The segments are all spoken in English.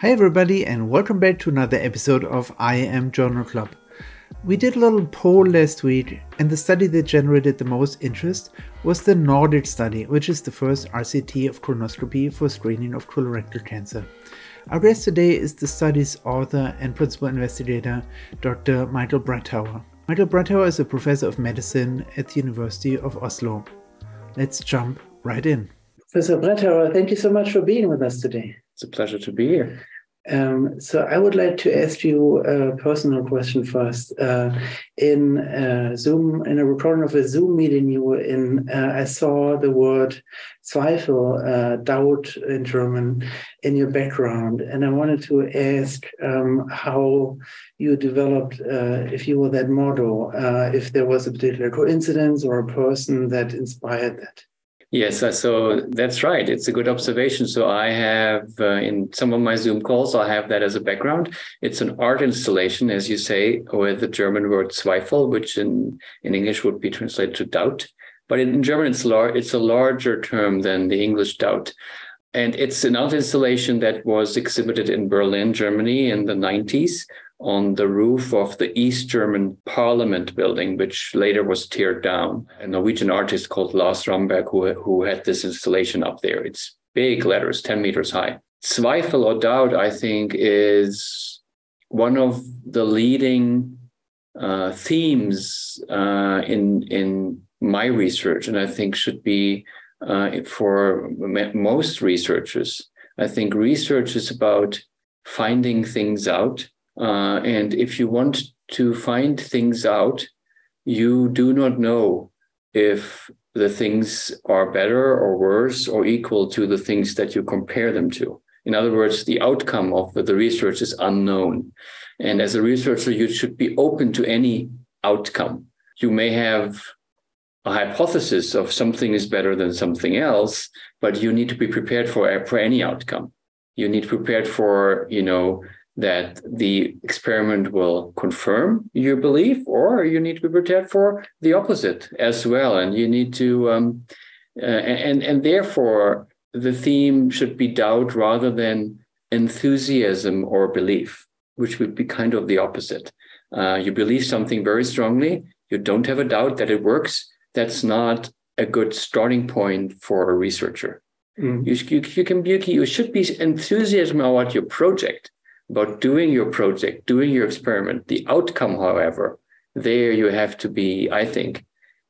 Hi, everybody, and welcome back to another episode of I Am Journal Club. We did a little poll last week, and the study that generated the most interest was the NordICC study, which is the first RCT of colonoscopy for screening of colorectal cancer. Our guest today is the study's author and principal investigator, Dr. Michael Bretthauer. Michael Bretthauer is a professor of medicine at the University of Oslo. Let's jump right in. Professor Bretthauer, thank you so much for being with us today. It's a pleasure to be here. Um, so I would like to ask you a personal question first. Uh, in uh, Zoom, in a recording of a Zoom meeting you were in, uh, I saw the word Zweifel, uh, doubt in German, in your background, and I wanted to ask um, how you developed, uh, if you were that model, uh, if there was a particular coincidence or a person that inspired that. Yes, uh, so that's right. It's a good observation. So I have uh, in some of my Zoom calls, I have that as a background. It's an art installation, as you say, with the German word Zweifel, which in, in English would be translated to doubt. But in, German, it's, lar- it's a larger term than the English doubt. And it's an art installation that was exhibited in Berlin, Germany in the 90s on the roof of the East German Parliament building, which later was teared down. A Norwegian artist called Lars Ramberg, who, who had this installation up there. It's big letters, 10 meters high. Zweifel or doubt, I think, is one of the leading uh, themes uh, in in my research, and I think should be uh, for most researchers. I think research is about finding things out uh, and if you want to find things out, you do not know if the things are better or worse or equal to the things that you compare them to. In other words, the outcome of the research is unknown. And as a researcher, you should be open to any outcome. You may have a hypothesis of something is better than something else, but you need to be prepared for, for any outcome. You need prepared for, you know, that the experiment will confirm your belief, or you need to be prepared for the opposite as well. And you need to, um, uh, and and therefore, the theme should be doubt rather than enthusiasm or belief, which would be kind of the opposite. Uh, you believe something very strongly, you don't have a doubt that it works. That's not a good starting point for a researcher. Mm. You, you, you can be you should be enthusiasm about your project about doing your project, doing your experiment. The outcome, however, there you have to be, I think,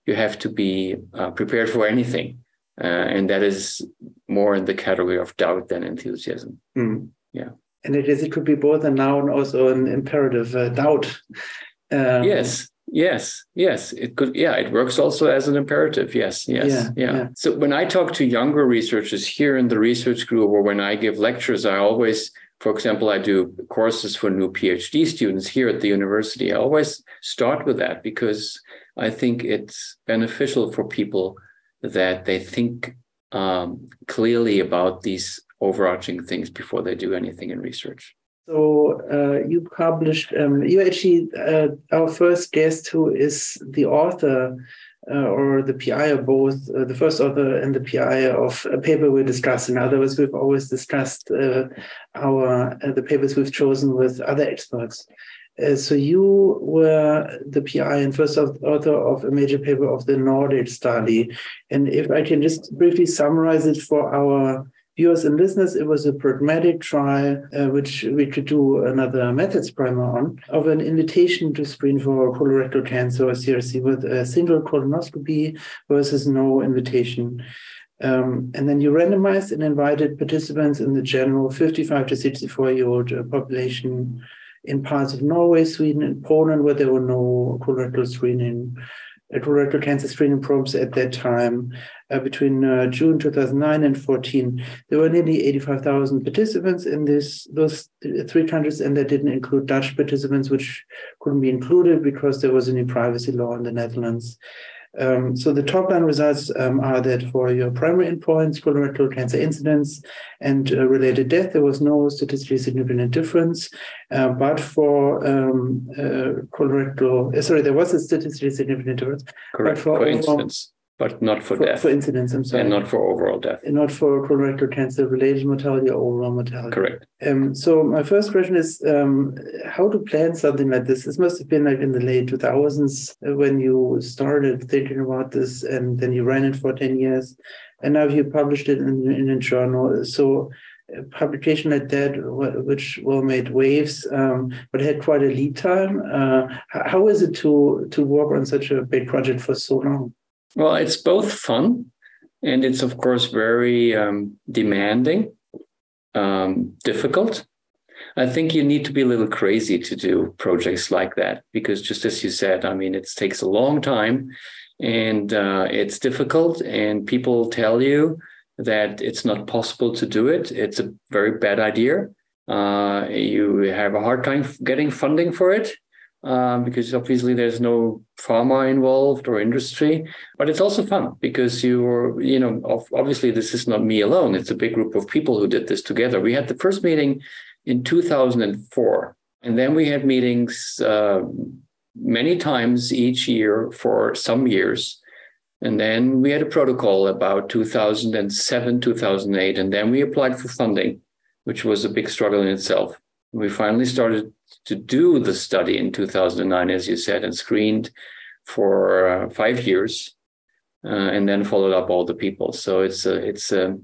you have to be uh, prepared for anything. Uh, and that is more in the category of doubt than enthusiasm. Mm. Yeah. And it is, it could be both a noun, also an imperative uh, doubt. Um, yes. Yes, yes, it could. Yeah, it works also as an imperative. Yes, yes, yeah, yeah. yeah. So when I talk to younger researchers here in the research group, or when I give lectures, I always for example, I do courses for new PhD students here at the university. I always start with that because I think it's beneficial for people that they think um, clearly about these overarching things before they do anything in research. So uh, you published, um, you actually, uh, our first guest who is the author or the PI of both uh, the first author and the PI of a paper we're discussing. In other words, we've always discussed uh, our uh, the papers we've chosen with other experts. Uh, so you were the PI and first author of a major paper of the NordICC study, and if I can just briefly summarize it for our viewers and listeners, it was a pragmatic trial, uh, which we could do another methods primer on, of an invitation to screen for colorectal cancer or CRC with a single colonoscopy versus no invitation. Um, and then you randomized and invited participants in the general 55 to 64 year old uh, population in parts of Norway, Sweden, and Poland, where there were no colorectal screening colorectal cancer screening probes at that time uh, between uh, June 2009 and 14. There were nearly 85,000 participants in this those three countries, and that didn't include Dutch participants, which couldn't be included because there was a new privacy law in the Netherlands. Um, so the top line results um, are that for your primary endpoints, colorectal cancer incidence and uh, related death, there was no statistically significant difference. Uh, but for um, uh, colorectal, uh, sorry, there was a statistically significant difference. Correct. But for instance. But not for, for death. For incidence, I'm sorry. And not for overall death. And not for colorectal cancer related mortality or overall mortality. Correct. Um, so my first question is um, how to plan something like this. This must have been like in the late 2000s when you started thinking about this, and then you ran it for 10 years, and now you published it in, in a journal. So a publication like that, which well made waves, um, but had quite a lead time. Uh, how is it to to work on such a big project for so long? Well, it's both fun and it's, of course, very um, demanding, um, difficult. I think you need to be a little crazy to do projects like that because, just as you said, I mean, it takes a long time and uh, it's difficult, and people tell you that it's not possible to do it. It's a very bad idea. Uh, you have a hard time getting funding for it um, because obviously there's no pharma involved or industry. But it's also fun because you're, you know, obviously this is not me alone. It's a big group of people who did this together. We had the first meeting in 2004, and then we had meetings uh, many times each year for some years. And then we had a protocol about 2007, 2008, and then we applied for funding, which was a big struggle in itself. We finally started to do the study in 2009, as you said, and screened for uh, five years, uh, and then followed up all the people. So it's a it's a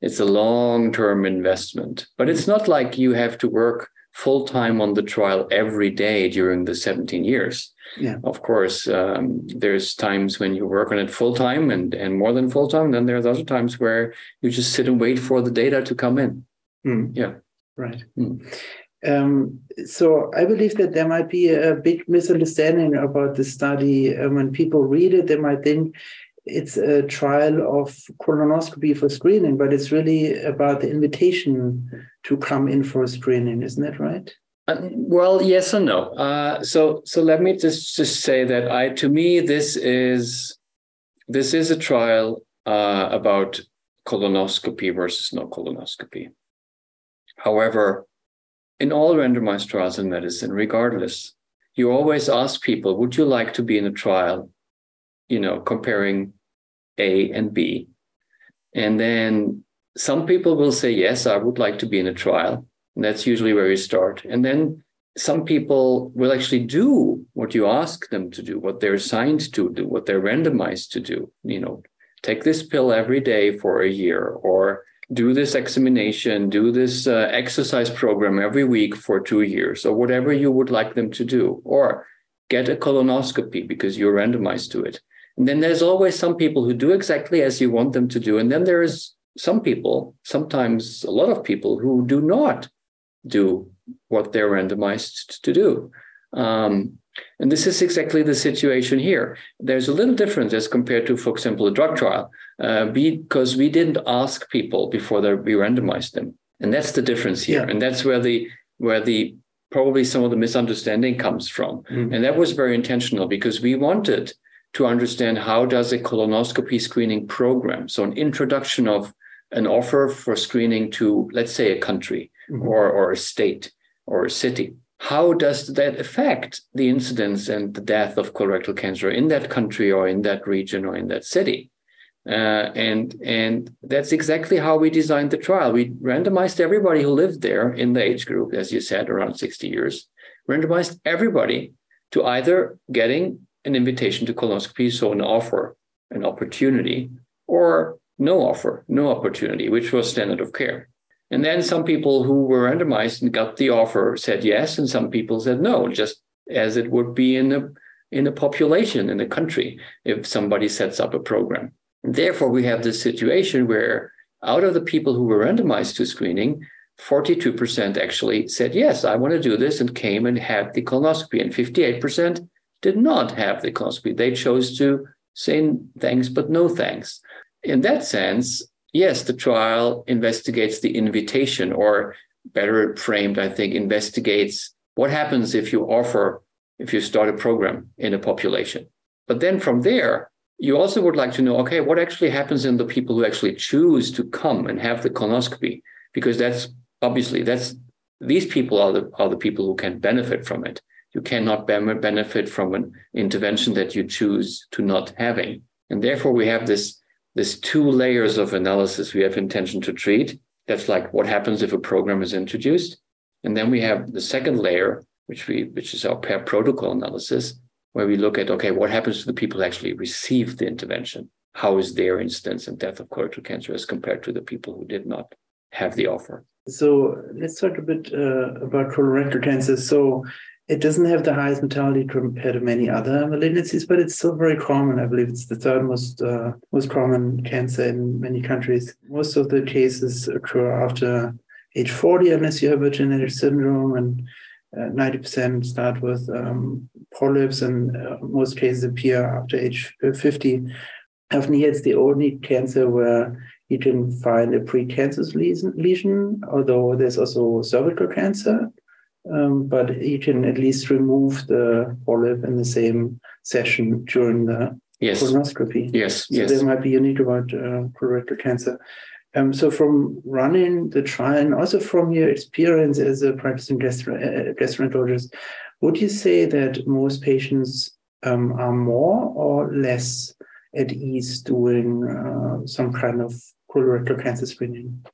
it's a long term investment, but it's not like you have to work full time on the trial every day during the 17 years. Yeah. Of course, um, there's times when you work on it full time and and more than full time. Then there's other times where you just sit and wait for the data to come in. Mm. Yeah. Right. Mm. Um, so I believe that there might be a big misunderstanding about the study. Um, when people read it, they might think it's a trial of colonoscopy for screening, but it's really about the invitation to come in for screening, isn't that right? Uh, well, yes and no. Uh, so, so let me just just say that I, to me, this is this is a trial uh, about colonoscopy versus no colonoscopy. However, in all randomized trials in medicine, regardless, you always ask people, would you like to be in a trial, you know, comparing A and B? And then some people will say, yes, I would like to be in a trial. And that's usually where you start. And then some people will actually do what you ask them to do, what they're assigned to do, what they're randomized to do. You know, take this pill every day for a year, or do this examination, do this uh, exercise program every week for two years, or whatever you would like them to do, or get a colonoscopy because you're randomized to it. And then there's always some people who do exactly as you want them to do. And then there is some people, sometimes a lot of people, who do not do what they're randomized to do. Um, and this is exactly the situation here. There's a little difference as compared to, for example, a drug trial, uh, because we didn't ask people before they, we randomized them, and that's the difference here. Yeah. And that's where the where the probably some of the misunderstanding comes from. Mm-hmm. And that was very intentional because we wanted to understand how does a colonoscopy screening program, so an introduction of an offer for screening to, let's say, a country mm-hmm. or, or a state or a city how does that affect the incidence and the death of colorectal cancer in that country or in that region or in that city? Uh, and and that's exactly how we designed the trial. We randomized everybody who lived there in the age group, as you said, around 60 years, randomized everybody to either getting an invitation to colonoscopy, so an offer, an opportunity, or no offer, no opportunity, which was standard of care. And then some people who were randomized and got the offer said yes, and some people said no, just as it would be in a in a population in a country if somebody sets up a program. And therefore, we have this situation where out of the people who were randomized to screening, 42% actually said, yes, I want to do this and came and had the colonoscopy. And 58% did not have the colonoscopy. They chose to say thanks, but no thanks. In that sense, yes, the trial investigates the invitation, or better framed, I think, investigates what happens if you offer, if you start a program in a population. But then from there, you also would like to know, okay, what actually happens in the people who actually choose to come and have the colonoscopy? Because that's obviously that's these people are the are the people who can benefit from it. You cannot benefit from an intervention that you choose to not having And therefore, we have this, this two layers of analysis. We have intention to treat. That's like what happens if a program is introduced. And then we have the second layer, which we which is our per protocol analysis, where we look at okay, what happens to the people who actually receive the intervention? How is their incidence and death of colorectal cancer as compared to the people who did not have the offer? So let's talk a bit uh, about colorectal cancer. So it doesn't have the highest mortality compared to many other malignancies, but it's still very common. I believe it's the third most uh, most common cancer in many countries. Most of the cases occur after age 40, unless you have a genetic syndrome, and uh, 90% start with um, polyps, and uh, most cases appear after age 50. Often, it's the only cancer where you can find a precancerous lesion, lesion although there's also cervical cancer. Um, but you can at least remove the polyp in the same session during the yes. colonoscopy. Yes, so yes. That might be unique about uh, colorectal cancer. Um, so, from running the trial and also from your experience as a practicing gastro- uh, gastroenterologist, would you say that most patients um, are more or less at ease doing uh, some kind of colorectal cancer screening?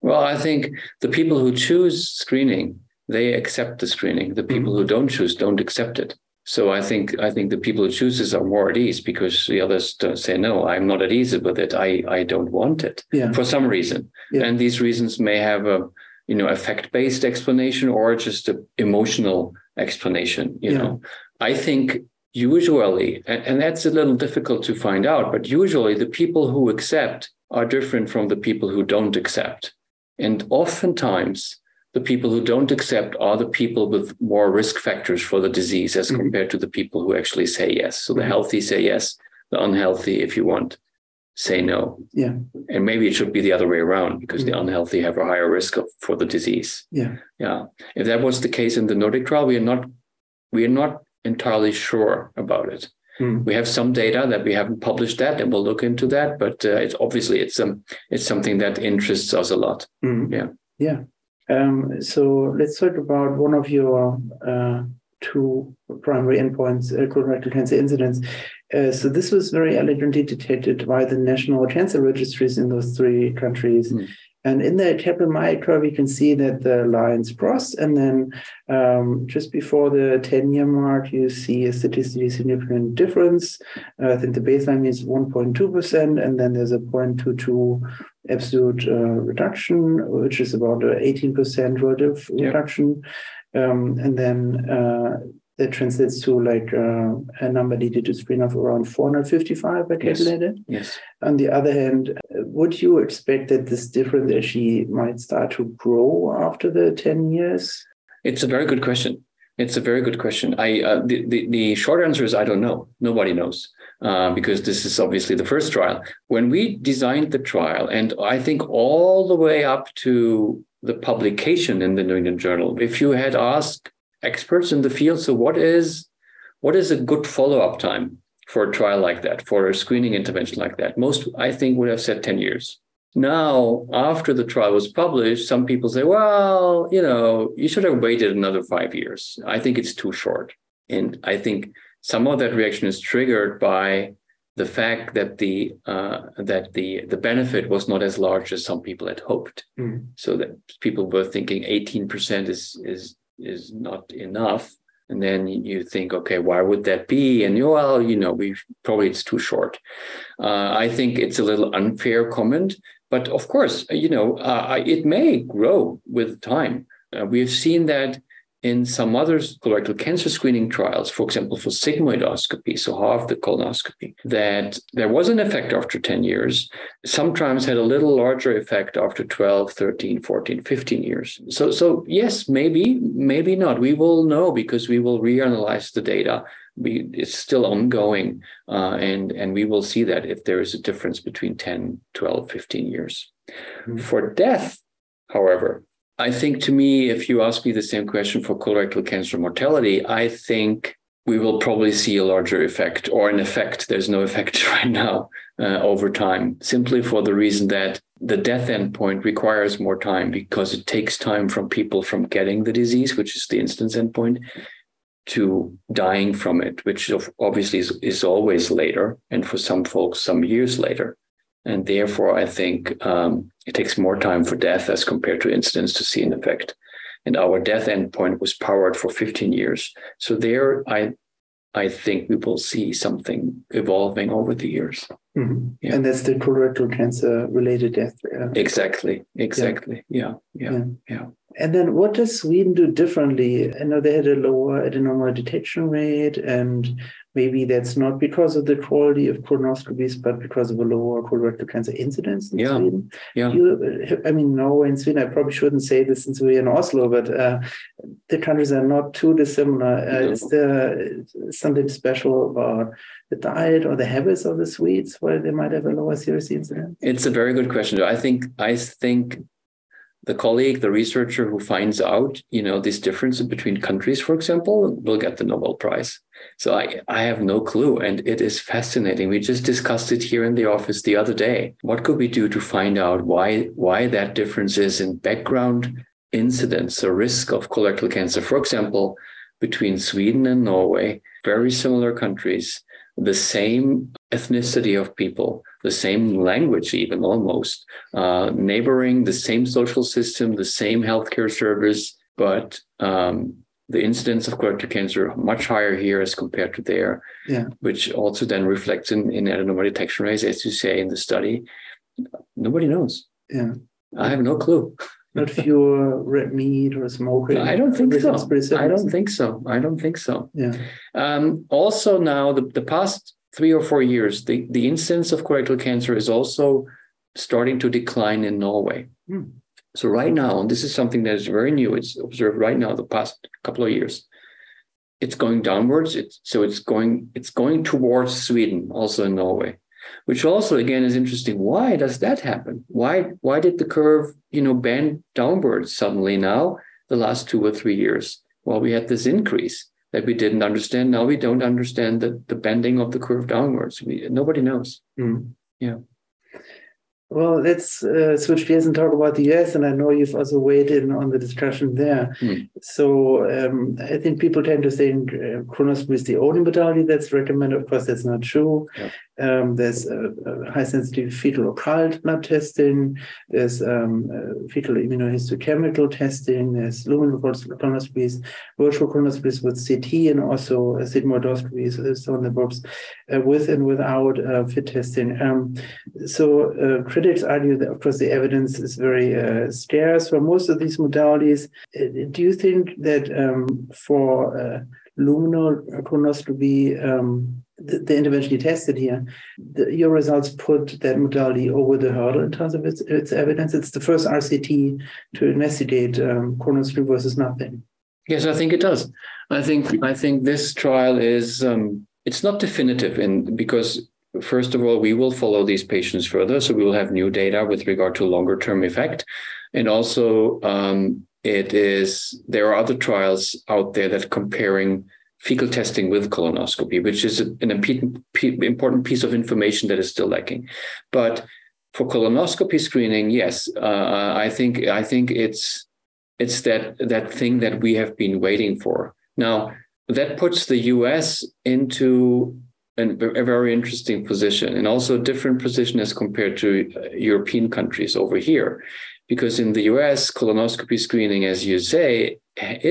Well, I think the people who choose screening, they accept the screening. The people mm-hmm. who don't choose don't accept it. So I think I think the people who choose this are more at ease because the others don't say no, I'm not at ease with it. I I don't want it yeah. for some reason, yeah. and these reasons may have a you know effect based explanation or just an emotional explanation. You yeah. know, I think usually, and, and that's a little difficult to find out, but usually the people who accept are different from the people who don't accept. And oftentimes, the people who don't accept are the people with more risk factors for the disease as mm-hmm. compared to the people who actually say yes. So the mm-hmm. healthy say yes, the unhealthy, if you want, say no. Yeah. And maybe it should be the other way around because mm-hmm. the unhealthy have a higher risk of, for the disease. Yeah. Yeah. If that was the case in the NordICC trial, we are not we are not entirely sure about it. Mm. We have some data that we haven't published that, and we'll look into that. But uh, it's obviously it's um it's something that interests us a lot. Mm. Yeah. Yeah. Um, so let's talk about one of your uh, two primary endpoints, uh, colorectal cancer incidence. Uh, so this was very elegantly detected by the national cancer registries in those three countries. Mm. And in the Kaplan-Meier curve, you can see that the lines cross, and then um, just before the 10-year mark, you see a statistically significant difference. Uh, I think the baseline is 1.2%, and then there's a 0.22 absolute uh, reduction, which is about an 18% relative reduction. Um, and then uh, that translates to like uh, a number needed to screen of around 455 I calculated. Yes. yes. On the other hand, would you expect that this difference actually might start to grow after the 10 years? It's a very good question. It's a very good question. I uh, the, the, the short answer is I don't know. Nobody knows uh, because this is obviously the first trial. When we designed the trial, and I think all the way up to the publication in the New England Journal, if you had asked experts in the field. So what is what is a good follow-up time for a trial like that, for a screening intervention like that? Most, I think, would have said 10 years. Now, after the trial was published, some people say, well, you know, you should have waited another five years. I think it's too short. And I think some of that reaction is triggered by the fact that the uh, that the the benefit was not as large as some people had hoped. Mm. So that people were thinking 18% is is is not enough. And then you think okay why would that be? And well you know we probably it's too short. Uh, i think it's a little unfair comment but of course you know uh, it may grow with time. Uh, we've seen that in some other colorectal cancer screening trials, for example, for sigmoidoscopy, so half the colonoscopy, that there was an effect after 10 years. Sometimes had a little larger effect after 12, 13, 14, 15 years. So, so yes, maybe, maybe not. We will know because we will reanalyze the data. We, it's still ongoing, uh, and, and we will see that if there is a difference between 10, 12, 15 years. Mm-hmm. For death, however, I think to me, if you ask me the same question for colorectal cancer mortality, I think we will probably see a larger effect or an effect. There's no effect right now uh, over time, simply for the reason that the death endpoint requires more time because it takes time from people from getting the disease, which is the incidence endpoint, to dying from it, which obviously is, is always later, and for some folks, some years later. And therefore, I think um, it takes more time for death as compared to incidence to see an effect. And our death endpoint was powered for 15 years. So there, I I think we will see something evolving over the years. Mm-hmm. Yeah. And that's the colorectal cancer related death. Yeah. Exactly. Exactly. Yeah. Yeah. yeah. yeah. And then what does Sweden do differently? I know they had a lower adenoma detection rate, and maybe that's not because of the quality of colonoscopies, but because of a lower colorectal cancer incidence in yeah. Sweden. Yeah. You, I mean, Norway and Sweden, I probably shouldn't say this since we're in Oslo, but uh, the countries are not too dissimilar. Uh, no. Is there something special about the diet or the habits of the Swedes why they might have a lower serious incidence? It's a very good question. I think I think the colleague, the researcher who finds out, you know, this difference between countries, for example, will get the Nobel Prize. So I, I have no clue. And it is fascinating. We just discussed it here in the office the other day. What could we do to find out why why that difference is in background incidence or risk of colorectal cancer? For example, between Sweden and Norway, very similar countries, the same ethnicity of people, the same language, even almost, uh, neighboring, the same social system, the same healthcare service, but um, the incidence of colorectal cancer much higher here as compared to there, yeah. which also then reflects in, in adenoma detection rates, as you say in the study. Nobody knows. Yeah. I have no clue. Not fewer red meat or smoking. I don't think so. I don't think so. I don't think so. Yeah. Um, also, now the, the past three or four years, the, the incidence of colorectal cancer is also starting to decline in Norway. Hmm. So right now, and this is something that is very new, it's observed right now the past couple of years. It's going downwards. It's so it's going it's going towards Sweden, also in Norway, which also again is interesting. Why does that happen? Why why did the curve you know bend downwards suddenly now the last two or three years? Well, we had this increase that we didn't understand. Now we don't understand the, the bending of the curve downwards. We, nobody knows. Mm. Yeah. Well, let's uh, switch gears and talk about the US. And I know you've also weighed in on the discussion there. Mm. So um, I think people tend to think uh, is the only modality that's recommended. Of course, that's not true. Yeah. Um, there's uh, high sensitive fecal occult blood testing. There's um, uh, fecal immunohistochemical testing. There's luminal colonoscopies, virtual colonoscopies with CT, and also uh, sigmoidoscopies, uh, on the books, uh, with and without uh, FIT testing. Um, so uh, critics argue that, of course, the evidence is very scarce for most of these modalities. do you think that um, for luminal colonoscopy, um, the, intervention you tested here, the, your results put that modality over the hurdle in terms of its, its evidence. It's the first RCT to investigate um, colonoscopy versus nothing. Yes, I think it does. I think I think this trial is um, it's not definitive in because first of all we will follow these patients further, so we will have new data with regard to longer term effect, and also um, it is there are other trials out there that comparing fecal testing with colonoscopy, which is an important piece of information that is still lacking. But for colonoscopy screening, yes, uh, I think I think it's it's that that thing that we have been waiting for. Now that puts the U.S. into an, a very interesting position, and also a different position as compared to uh, European countries over here, because in the US, colonoscopy screening, as you say,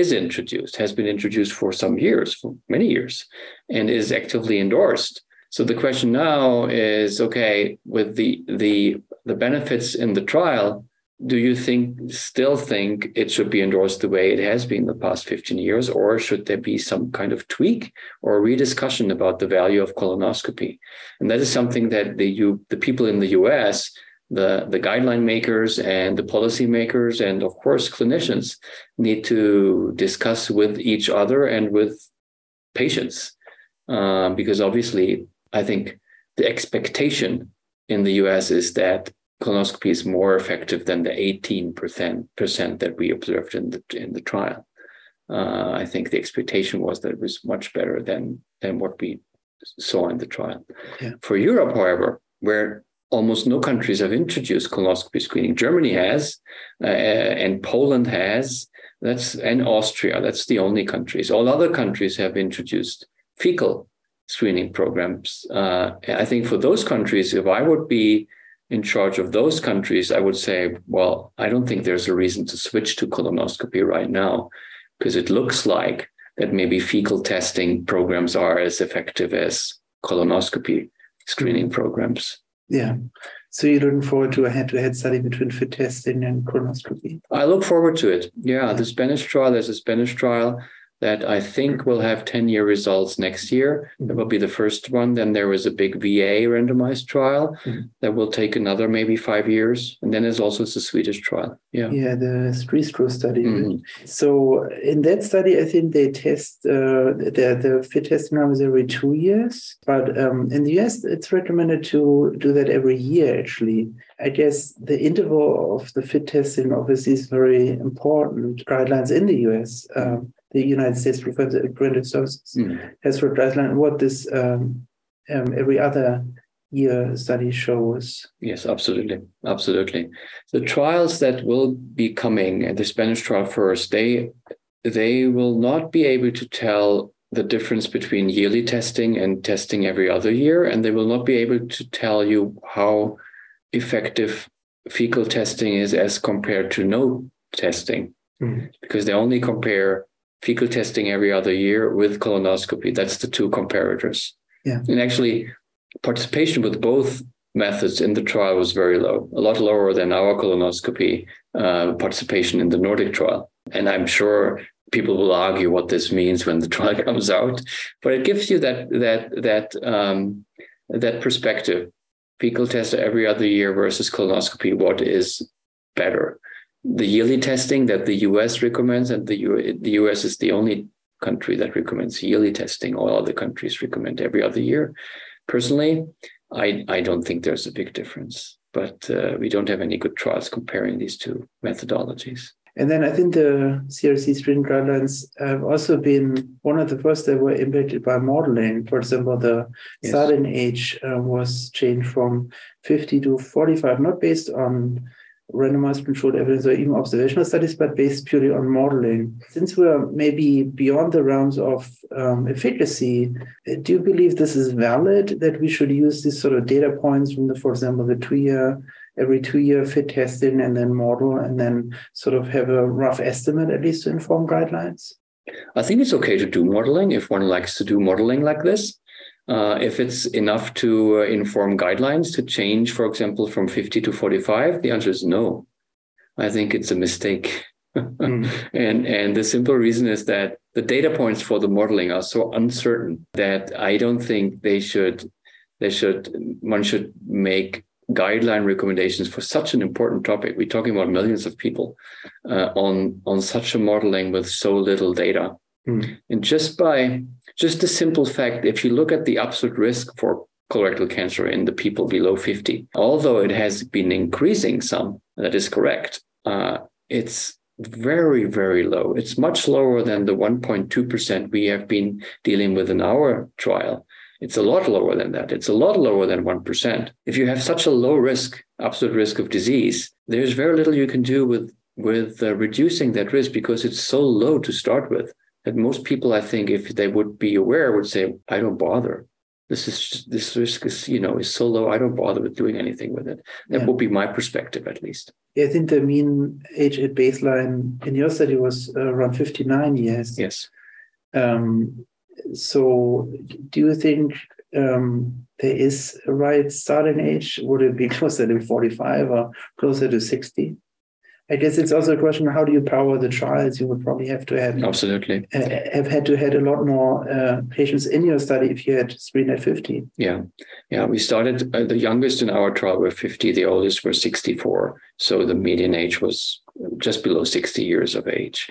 is introduced, has been introduced for some years, for many years, and is actively endorsed. So the question now is okay, with the the the benefits in the trial, do you think still think it should be endorsed the way it has been the past 15 years, or should there be some kind of tweak or rediscussion about the value of colonoscopy? And that is something that the you the people in the US the, the guideline makers and the policy makers and of course clinicians need to discuss with each other and with patients. Uh, because obviously i think the expectation in the us is that colonoscopy is more effective than the 18% that we observed in the in the trial. Uh, i think the expectation was that it was much better than than what we saw in the trial. Yeah. for europe however where almost no countries have introduced colonoscopy screening. Germany has, uh, and Poland has, That's and Austria. That's the only countries. All other countries have introduced fecal screening programs. Uh, I think for those countries, if I would be in charge of those countries, I would say, well, I don't think there's a reason to switch to colonoscopy right now because it looks like that maybe fecal testing programs are as effective as colonoscopy screening programs. Yeah. So you're looking forward to a head-to-head study between fit testing and colonoscopy? I look forward to it. Yeah, the Spanish trial, there's a Spanish trial that I think will have 10 year results next year. That will be the first one. Then there was a big VA randomized trial mm-hmm. that will take another maybe five years. And then there's also the Swedish trial. Yeah. Yeah, the Stristrow study. Mm-hmm. So in that study, I think they test uh, the, the fit testing arm is every two years. But um, in the US, it's recommended to do that every year, actually. I guess the interval of the fit testing obviously is very important. Guidelines in the US. Um, the United States Preventive Services mm. has for guideline what this um, um, every other year study shows. Yes, absolutely, absolutely. The trials that will be coming, the Spanish trial first, they they will not be able to tell the difference between yearly testing and testing every other year, and they will not be able to tell you how effective fecal testing is as compared to no testing, mm. because they only compare fecal testing every other year with colonoscopy. That's the two comparators. Yeah. And actually, participation with both methods in the trial was very low, a lot lower than our colonoscopy uh, participation in the NordICC trial. And I'm sure people will argue what this means when the trial comes out, but it gives you that that that um, that perspective. Fecal test every other year versus colonoscopy. What is better? The yearly testing that the US recommends, and the, U- the US is the only country that recommends yearly testing. All other countries recommend every other year. Personally, I, I don't think there's a big difference, but uh, we don't have any good trials comparing these two methodologies. And then I think the CRC screening guidelines have also been one of the first that were impacted by modeling. For example, the yes. starting age uh, was changed from 50 to 45, not based on randomized controlled evidence or even observational studies, but based purely on modeling. Since we're maybe beyond the realms of um, efficacy, do you believe this is valid that we should use these sort of data points from the, for example, the two year, every two year fit testing and then model and then sort of have a rough estimate at least to inform guidelines? I think it's okay to do modeling if one likes to do modeling like this. Uh, if it's enough to uh, inform guidelines to change, for example, from 50 to 45, the answer is no. I think it's a mistake. mm. And and the simple reason is that the data points for the modeling are so uncertain that I don't think they should they should one should make guideline recommendations for such an important topic. We're talking about millions of people uh, on on such a modeling with so little data. Mm. And just by just a simple fact, if you look at the absolute risk for colorectal cancer in the people below 50, although it has been increasing some, that is correct, uh, it's very, very low. It's much lower than the 1.2% we have been dealing with in our trial. It's a lot lower than that. It's a lot lower than 1%. If you have such a low risk, absolute risk of disease, there's very little you can do with, with uh, reducing that risk because it's so low to start with that most people, I think, if they would be aware, would say, "I don't bother. This is this risk is you know is so low. I don't bother with doing anything with it." That yeah. would be my perspective, at least. I think the mean age at baseline in your study was around fifty nine years. Yes. Um, so, do you think um, there is a right starting age? Would it be closer to forty five or closer to sixty? I guess it's also a question: How do you power the trials? You would probably have to have absolutely uh, have had to had a lot more uh, patients in your study if you had screened at fifty. Yeah, yeah. We started uh, the youngest in our trial were fifty. The oldest were sixty-four. So the median age was just below sixty years of age.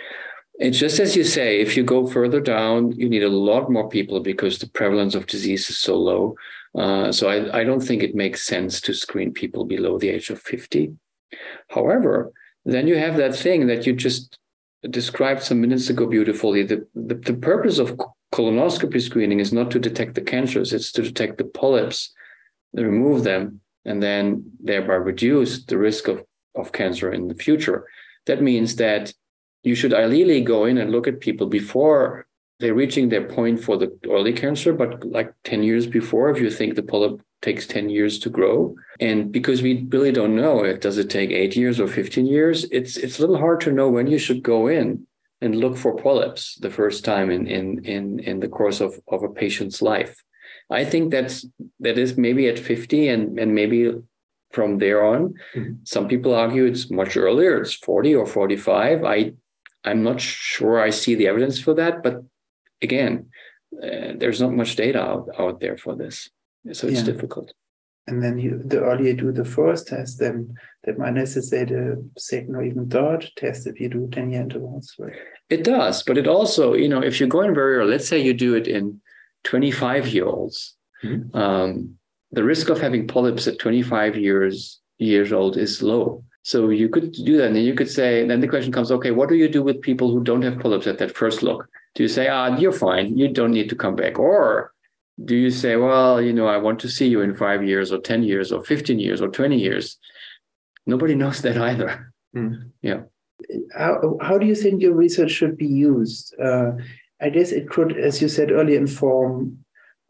It's just as you say. If you go further down, you need a lot more people because the prevalence of disease is so low. Uh, so I, I don't think it makes sense to screen people below the age of fifty. However, then you have that thing that you just described some minutes ago beautifully. The, the, the, purpose of colonoscopy screening is not to detect the cancers, it's to detect the polyps, remove them, and then thereby reduce the risk of, of cancer in the future. That means that you should ideally go in and look at people before they're reaching their point for the early cancer, but like 10 years before, if you think the polyp takes 10 years to grow. And because we really don't know if does it take eight years or 15 years, it's it's a little hard to know when you should go in and look for polyps the first time in in in, in the course of, of a patient's life. I think that's that is maybe at 50 and, and maybe from there on. Mm-hmm. Some people argue it's much earlier, it's 40 or 45. I I'm not sure I see the evidence for that, but again, uh, there's not much data out, out there for this. So it's yeah. difficult. And then you, the earlier you do the first test, then that might necessitate a second or even third test if you do 10 year intervals, right? It does, but it also, you know, if you're going very early, let's say you do it in 25 year olds, mm-hmm. um, the risk of having polyps at 25 years years old is low. So you could do that, and then you could say, then the question comes, okay, what do you do with people who don't have polyps at that first look? Do you say, ah, you're fine, you don't need to come back, or do you say, well, you know, I want to see you in five years or 10 years or 15 years or 20 years? Nobody knows that either. Mm. Yeah. How, how do you think your research should be used? Uh, I guess it could, as you said earlier, inform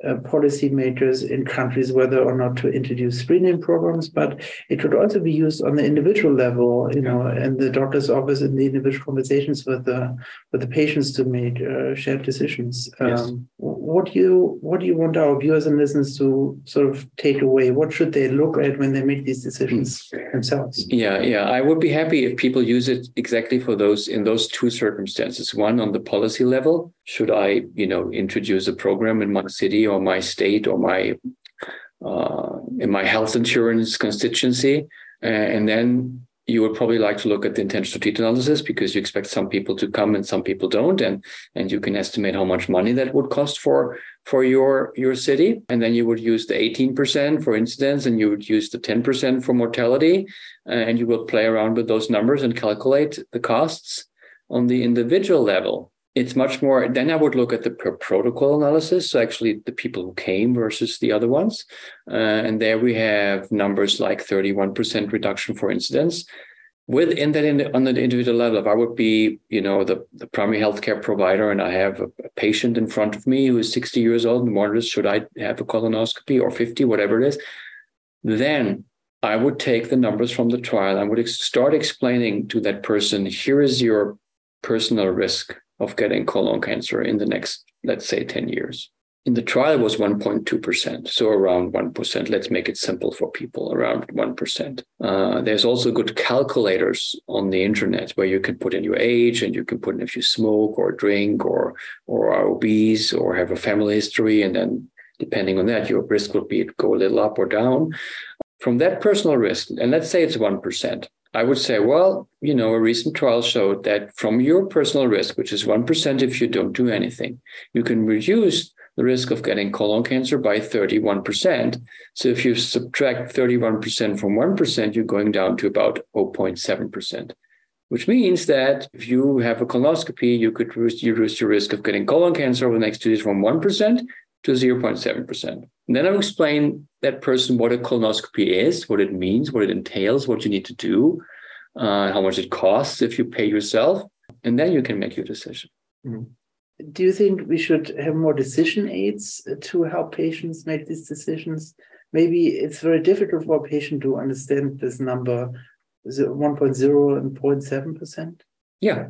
uh, policymakers in countries whether or not to introduce screening programs, but it could also be used on the individual level, you know, and the doctor's office in the individual conversations with the with the patients to make uh, shared decisions. Yes. Um, what do you what do you want our viewers and listeners to sort of take away? What should they look at when they make these decisions mm. themselves? Yeah, yeah, I would be happy if people use it exactly for those in those two circumstances. One on the policy level, should I, you know, introduce a program in my city or my state or my uh, in my health insurance constituency, and then you would probably like to look at the intention to treat analysis because you expect some people to come and some people don't and and you can estimate how much money that would cost for for your your city. And then you would use the 18% for incidence and you would use the 10% for mortality. And you will play around with those numbers and calculate the costs on the individual level it's much more then i would look at the per protocol analysis so actually the people who came versus the other ones. Uh, and there we have numbers like 31% reduction for incidence within that in on the individual level if i would be you know the, the primary healthcare provider and i have a, a patient in front of me who is 60 years old and wonders should i have a colonoscopy or 50 whatever it is? Then i would take the numbers from the trial and would ex- start explaining to that person here is your personal risk of getting colon cancer in the next, let's say, 10 years. In the trial was 1.2%, so around 1%. Let's make it simple for people, around 1%. Uh, there's also good calculators on the internet where you can put in your age and you can put in if you smoke or drink or, or are obese or have a family history. And then depending on that, your risk would be go a little up or down. From that personal risk, and let's say it's 1%, I would say, well, you know, a recent trial showed that from your personal risk, which is 1% if you don't do anything, you can reduce the risk of getting colon cancer by 31%. So if you subtract 31% from 1%, you're going down to about 0.7%, which means that if you have a colonoscopy, you could reduce, your risk of getting colon cancer over the next two years from 1% to 0.7%. And then I'll explain that person what a colonoscopy is, what it means, what it entails, what you need to do, uh, how much it costs if you pay yourself, and then you can make your decision. Mm-hmm. Do you think we should have more decision aids to help patients make these decisions? Maybe it's very difficult for a patient to understand this number, 1.0 and 0.7%. Yeah,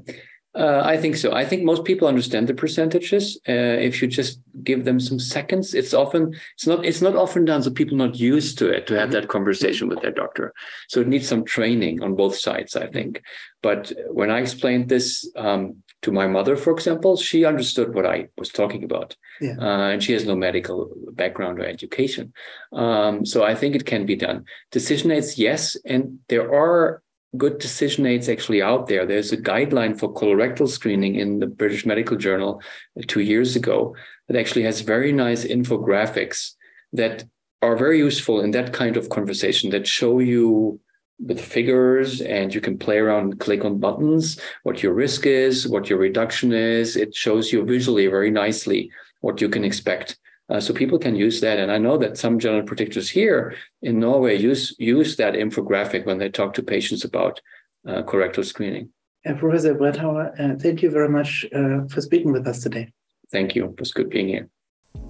uh, I think so. I think most people understand the percentages. Uh, if you just give them some seconds, it's often it's not it's not often done. So people not used to it to have that conversation with their doctor. So it needs some training on both sides, I think. But when I explained this um, to my mother, for example, she understood what I was talking about, yeah. uh, and she has no medical background or education. Um, so I think it can be done. Decision aids, yes, and there are good decision aids actually out there. There's a guideline for colorectal screening in the British Medical Journal two years ago that actually has very nice infographics that are very useful in that kind of conversation that show you with figures and you can play around click on buttons what your risk is what your reduction is it shows you visually very nicely what you can expect uh, so people can use that. And I know that some general practitioners here in Norway use, use that infographic when they talk to patients about uh, colorectal screening. Uh, Professor Bretthauer, uh, thank you very much uh, for speaking with us today. Thank you. It was good being here.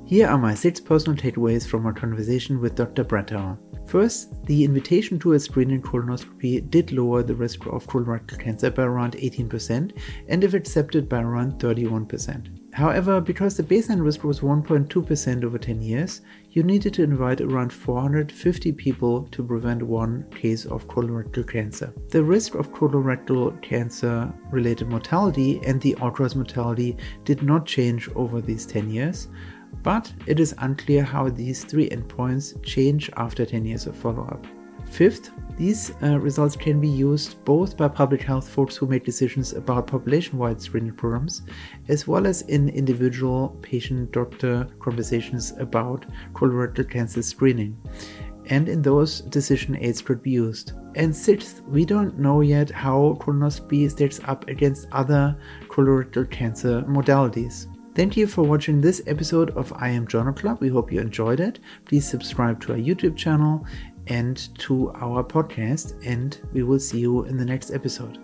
Here are my six personal takeaways from our conversation with Dr. Bretthauer. First, the invitation to a screening colonoscopy did lower the risk of colorectal cancer by around 18% and if accepted by around 31%. However, because the baseline risk was 1.2% over 10 years, you needed to invite around 450 people to prevent one case of colorectal cancer. The risk of colorectal cancer related mortality and the cause mortality did not change over these 10 years, but it is unclear how these three endpoints change after 10 years of follow up. Fifth, these uh, results can be used both by public health folks who make decisions about population wide screening programs, as well as in individual patient doctor conversations about colorectal cancer screening. And in those, decision aids could be used. And sixth, we don't know yet how colonoscopy stacks up against other colorectal cancer modalities. Thank you for watching this episode of I Am Journal Club. We hope you enjoyed it. Please subscribe to our YouTube channel and to our podcast, and we will see you in the next episode.